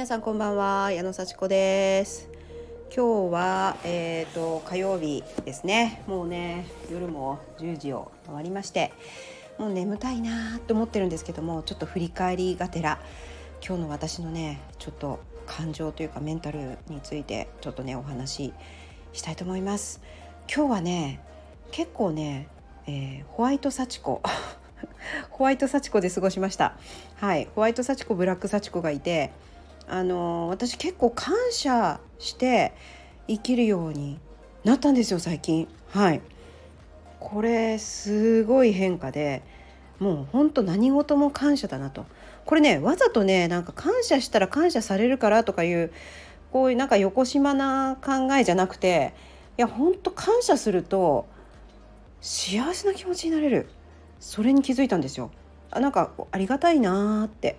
皆さんこんばんは矢野幸子です。今日はえっ、ー、と火曜日ですね。もうね夜も10時を回りましてもう眠たいなと思ってるんですけどもちょっと振り返りがてら今日の私のねちょっと感情というかメンタルについてちょっとねお話ししたいと思います。今日はね結構ね、えー、ホワイト幸子 ホワイト幸子で過ごしました。はいホワイト幸子ブラック幸子がいてあの私結構感謝して生きるようになったんですよ最近。はい。これすごい変化でもうほんと何事も感謝だなと。これねわざとねなんか感謝したら感謝されるからとかいうこういうなんか横島な考えじゃなくていやほんと感謝すると幸せな気持ちになれる。それに気づいたんですよ。あなんかありがたいなーって。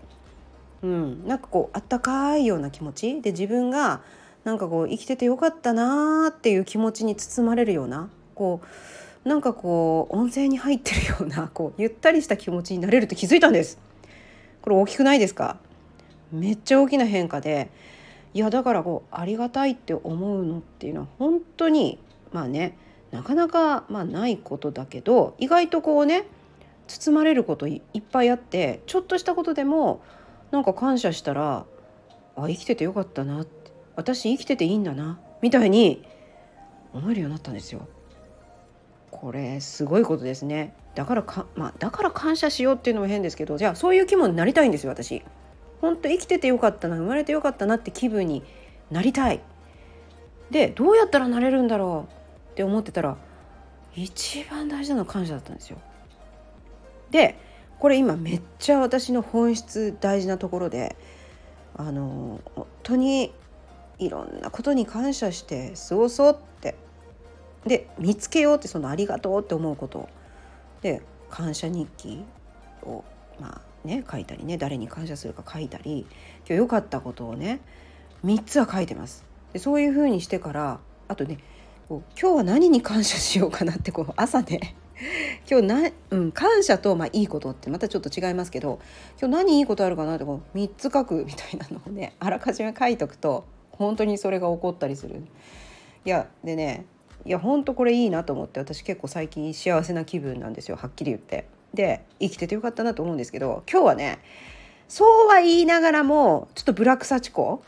うん。なんかこうあったかいような気持ち？で自分がなんかこう生きててよかったなーっていう気持ちに包まれるようなこうなんかこう温泉に入ってるような こうゆったりした気持ちになれるって気づいたんです。これ大きくないですか？めっちゃ大きな変化で。いやだからこうありがたいって思うのっていうのは本当にまあねなかなかまあないことだけど意外とこうね包まれることいっぱいあってちょっとしたことでもなんか感謝したらあ生きててよかったなって私生きてていいんだなみたいに思えるようになったんですよ。これすごいことですねだからか、まあ、だから感謝しようっていうのも変ですけどじゃあそういう気分になりたいんですよ私。本当生きててよかったな生まれてよかったなって気分になりたい。でどうやったらなれるんだろうって思ってたら一番大事なのは感謝だったんですよ。でこれ今めっちゃ私の本質大事なところであの本当にいろんなことに感謝して過ごそうってで見つけようってそのありがとうって思うことで感謝日記をまあね書いたりね誰に感謝するか書いたり今日良かったことをね3つは書いてます。でそういうふうにしてからあとねこう今日は何に感謝しようかなってこう朝ね 今日な、うん、感謝と、まあ、いいことってまたちょっと違いますけど今日何いいことあるかなって3つ書くみたいなのをね あらかじめ書いとくと本当にそれが起こったりする。いやでねいや本当これいいなと思って私結構最近幸せな気分なんですよはっきり言って。で生きててよかったなと思うんですけど今日はねそうは言いながらもちょっとブラック幸子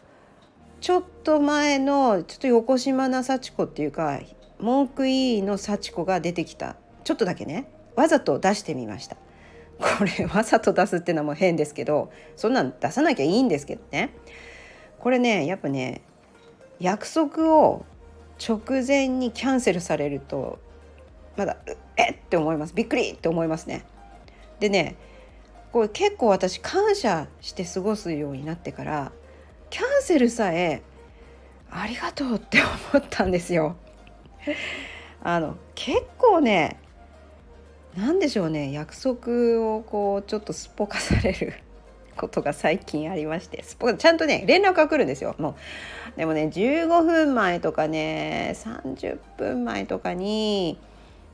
ちょっと前のちょっと横島な幸子っていうか文句いいの幸子が出てきたちょっとだけねわざと出してみました。これわざと出すっていうのも変ですけどそんなん出さなきゃいいんですけどね。これねやっぱね約束を直前にキャンセルされるとまだえって思います。びっくりって思いますね。でねこれ結構私感謝して過ごすようになってからキャンセルさえありがとうって思ったんですよ。あの結構ね何でしょうね約束をこうちょっとすっぽかされる ことが最近ありましてすっぽちゃんとね連絡が来るんですよ。もうでもね15分前とかね30分前とかに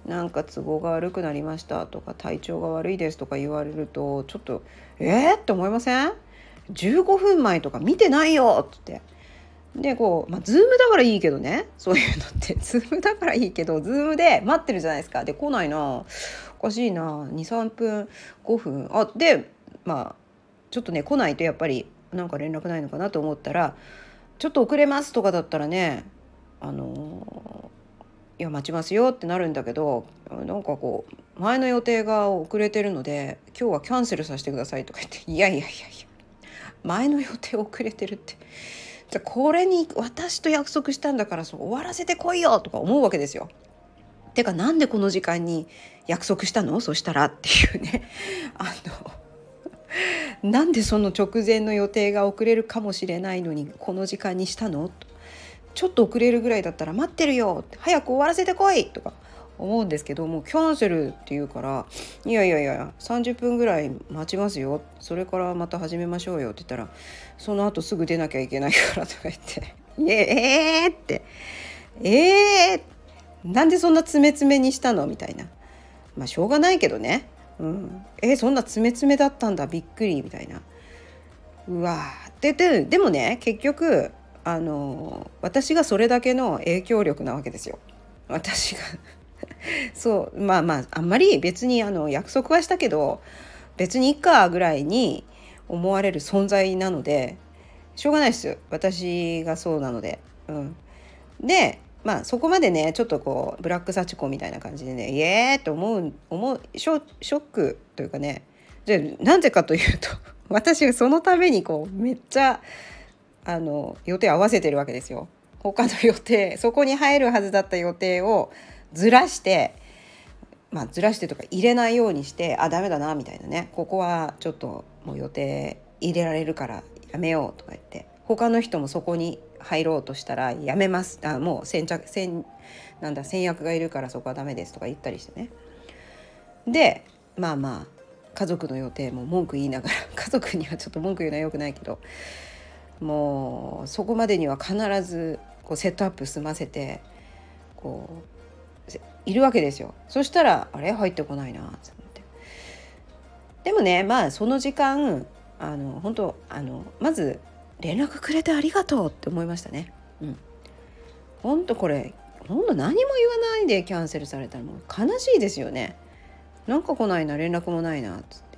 なんか都合が悪くなりましたとか体調が悪いですとか言われるとちょっとえー、って思いません ?15 分前とか見てないよって。でこうまあズームだからいいけどね。そういうのって。ズームだからいいけどズームで待ってるじゃないですか。で来ないな。おかしいな。23分5分。あでまあちょっとね来ないとやっぱりなんか連絡ないのかなと思ったらちょっと遅れますとかだったらねあのいや待ちますよってなるんだけどなんかこう前の予定が遅れてるので今日はキャンセルさせてくださいとか言っていやいやいやいや前の予定遅れてるって。じゃこれに私と約束したんだからそう終わらせてこいよとか思うわけですよ。てかなんでこの時間に約束したの？そしたらっていうね。あのなんでその直前の予定が遅れるかもしれないのにこの時間にしたの？ちょっと遅れるぐらいだったら待ってるよ早く終わらせてこいとか。思うんですけどもうキャンセルって言うから「いやいやいや30分ぐらい待ちますよ。それからまた始めましょうよ」って言ったら「その後すぐ出なきゃいけないから」とか言って「いええー!」って「ええー!」なんでそんな詰め詰めにしたのみたいな。まあしょうがないけどね、うん、えそんな詰め詰めだったんだ。びっくりみたいな。うわー。っでででもね結局あの私がそれだけの影響力なわけですよ。私が。そうまあまああんまり別にあの約束はしたけど別にいっかぐらいに思われる存在なのでしょうがないですよ私がそうなので。うん、でまあそこまでねちょっとこうブラックサチコみたいな感じでねイエーって思う思うショックというかねでなぜかというと 私そのためにこうめっちゃあの予定合わせてるわけですよ。他の予定そこに入るはずだった予定をずらしてまあずらしてとか入れないようにしてあダメだなみたいなね。ここはちょっともう予定入れられるからやめようとか言って。他の人もそこに入ろうとしたらやめます。あもう先着先なんだ先約がいるからそこはダメですとか言ったりしてね。でまあまあ家族の予定も文句言いながら 家族にはちょっと文句言うのはよくないけどもうそこまでには必ずこうセットアップ済ませてこういるわけですよ。そしたらあれ？入ってこないな。って。でもねまあその時間あの本当あのまず連絡くれてありがとうって思いましたね。うん。本当これ本当何も言わないでキャンセルされたらもう悲しいですよね。なんか来ないな連絡もないな。っつって。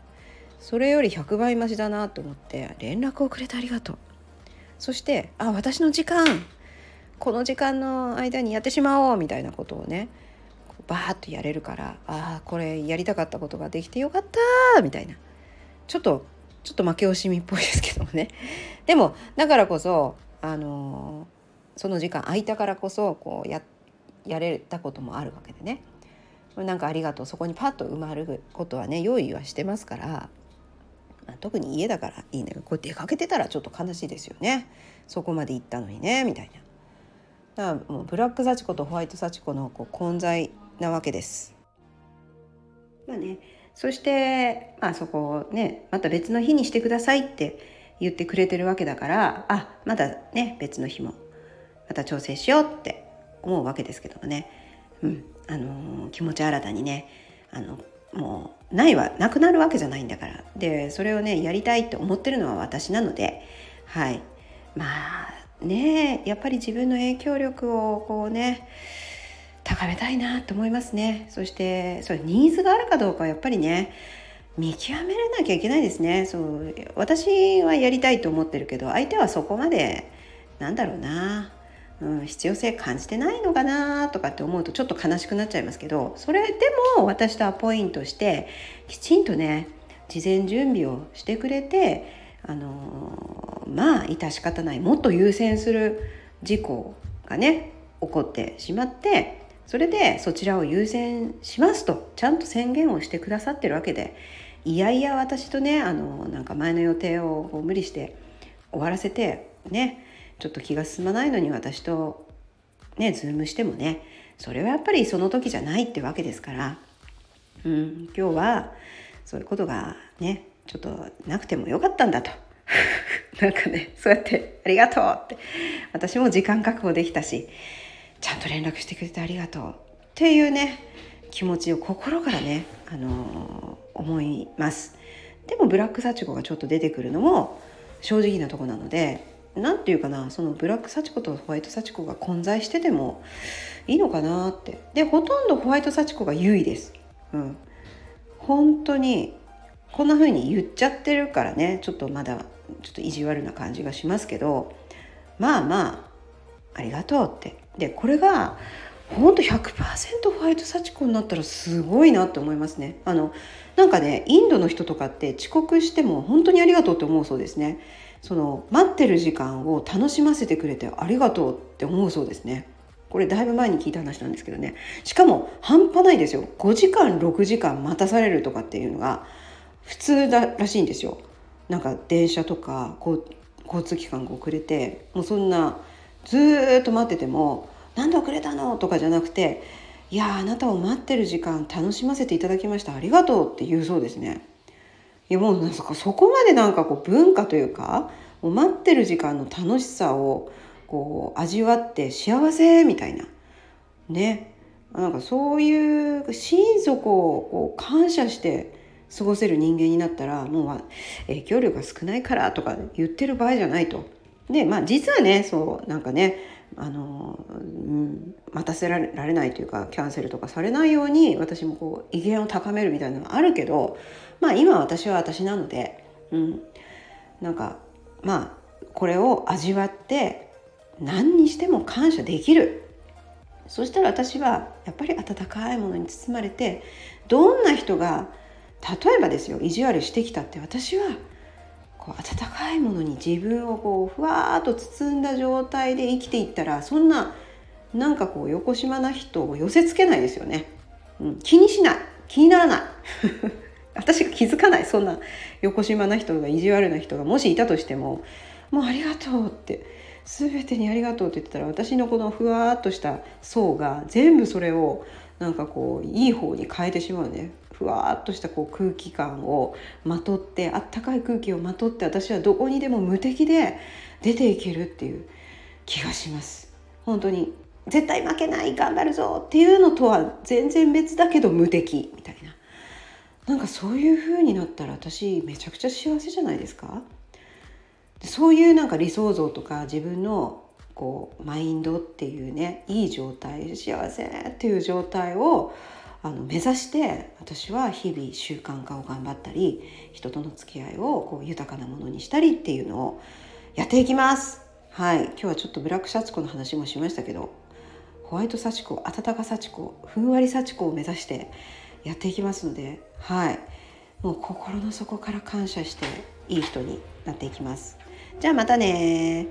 それより100倍増しだなと思って連絡をくれてありがとう。そしてあ私の時間。この時間の間にやってしまおうみたいなことをねバーッとやれるからああこれやりたかったことができてよかったみたいな。ちょっとちょっと負け惜しみっぽいですけどもね。でもだからこそあの、その時間空いたからこそこうややれたこともあるわけでね。なんかありがとう。そこにパッと埋まることはね用意はしてますから、まあ、特に家だからいいねこう出かけてたらちょっと悲しいですよね。そこまで行ったのにねみたいな。だからもうブラック幸子とホワイト幸子のこう混在なわけです。まあね、そして、まあ、そこをねまた別の日にしてくださいって言ってくれてるわけだからあまだね別の日もまた調整しようって思うわけですけどもね、うんあのー、気持ち新たにねあのもうないはなくなるわけじゃないんだから。でそれをねやりたいって思ってるのは私なのではい。まあねやっぱり自分の影響力をこうね高めたいなと思いますね。そしてそれニーズがあるかどうかはやっぱりね見極めれなきゃいけないですね。そう私はやりたいと思ってるけど相手はそこまでなんだろうな、うん、必要性感じてないのかなとかって思うとちょっと悲しくなっちゃいますけどそれでも私とアポイントしてきちんとね事前準備をしてくれてあのまあ致し方ないもっと優先する事項がね起こってしまってそれでそちらを優先しますとちゃんと宣言をしてくださってるわけでいやいや私とねあのなんか前の予定を無理して終わらせてねちょっと気が進まないのに私とねズームしてもねそれはやっぱりその時じゃないってわけですから、うん、今日はそういうことがねちょっとなくてもよかったんだと。なんかねそうやって「ありがとう」って。私も時間確保できたしちゃんと連絡してくれてありがとう。っていうね気持ちを心からね、あのー、思います。でもブラックサチコがちょっと出てくるのも正直なとこなので何て言うかなそのブラックサチコとホワイトサチコが混在しててもいいのかなって。でほとんどホワイトサチコが優位です、うん、本当にこんな風に言っちゃってるからねちょっとまだちょっと意地悪な感じがしますけどまあまあありがとうって。でこれがほんと100%ホワイト幸子になったらすごいなって思いますね。あのなんかねインドの人とかって遅刻しても本当にありがとうって思うそうですね。その待ってる時間を楽しませてくれてありがとうって思うそうですね。これだいぶ前に聞いた話なんですけどね。しかも半端ないですよ。5時間6時間待たされるとかっていうのが普通だらしいんですよ。なんか電車とか交通機関が遅れてもうそんなずっと待ってても「何で遅れたの?」とかじゃなくて「いやあなたを待ってる時間楽しませていただきましたありがとう」って言うそうですね。いやもうなんかそこまでなんかこう文化というかもう待ってる時間の楽しさをこう味わって幸せみたいなねなんかそういう心底を感謝して過ごせる人間になったらもう影響力が少ないからとか言ってる場合じゃないと。でまあ実はねそうなんかねあの、うん、待たせられないというかキャンセルとかされないように私もこう威厳を高めるみたいなのがあるけどまあ今私は私なので、うん、なんかまあこれを味わって何にしても感謝できるそしたら私はやっぱり温かいものに包まれてどんな人が例えばですよ意地悪してきたって私はこう温かいものに自分をこうふわーっと包んだ状態で生きていったらそんななんかこう横島な人を寄せつけないですよね、うん、気にしない。気にならない。私が気づかない。そんな横島な人が意地悪な人がもしいたとしてももうありがとうって全てにありがとうって言ってたら私のこのふわっとした層が全部それをなんかこういい方に変えてしまうねふわっとしたこう空気感をまとってあったかい空気をまとって私はどこにでも無敵で出ていけるっていう気がします。本当に絶対負けない頑張るぞっていうのとは全然別だけど無敵みたいな。なんかそういう風になったら私めちゃくちゃ幸せじゃないですか？そういうなんか理想像とか自分のこうマインドっていうねいい状態幸せっていう状態をあの目指して私は日々習慣化を頑張ったり人との付き合いをこう豊かなものにしたりっていうのをやっていきます。はい、今日はちょっとブラックシャチコの話もしましたけどホワイトサチコ温かサチコふんわりサチコを目指してやっていきますのではいもう心の底から感謝していい人になっていきます。じゃあまたね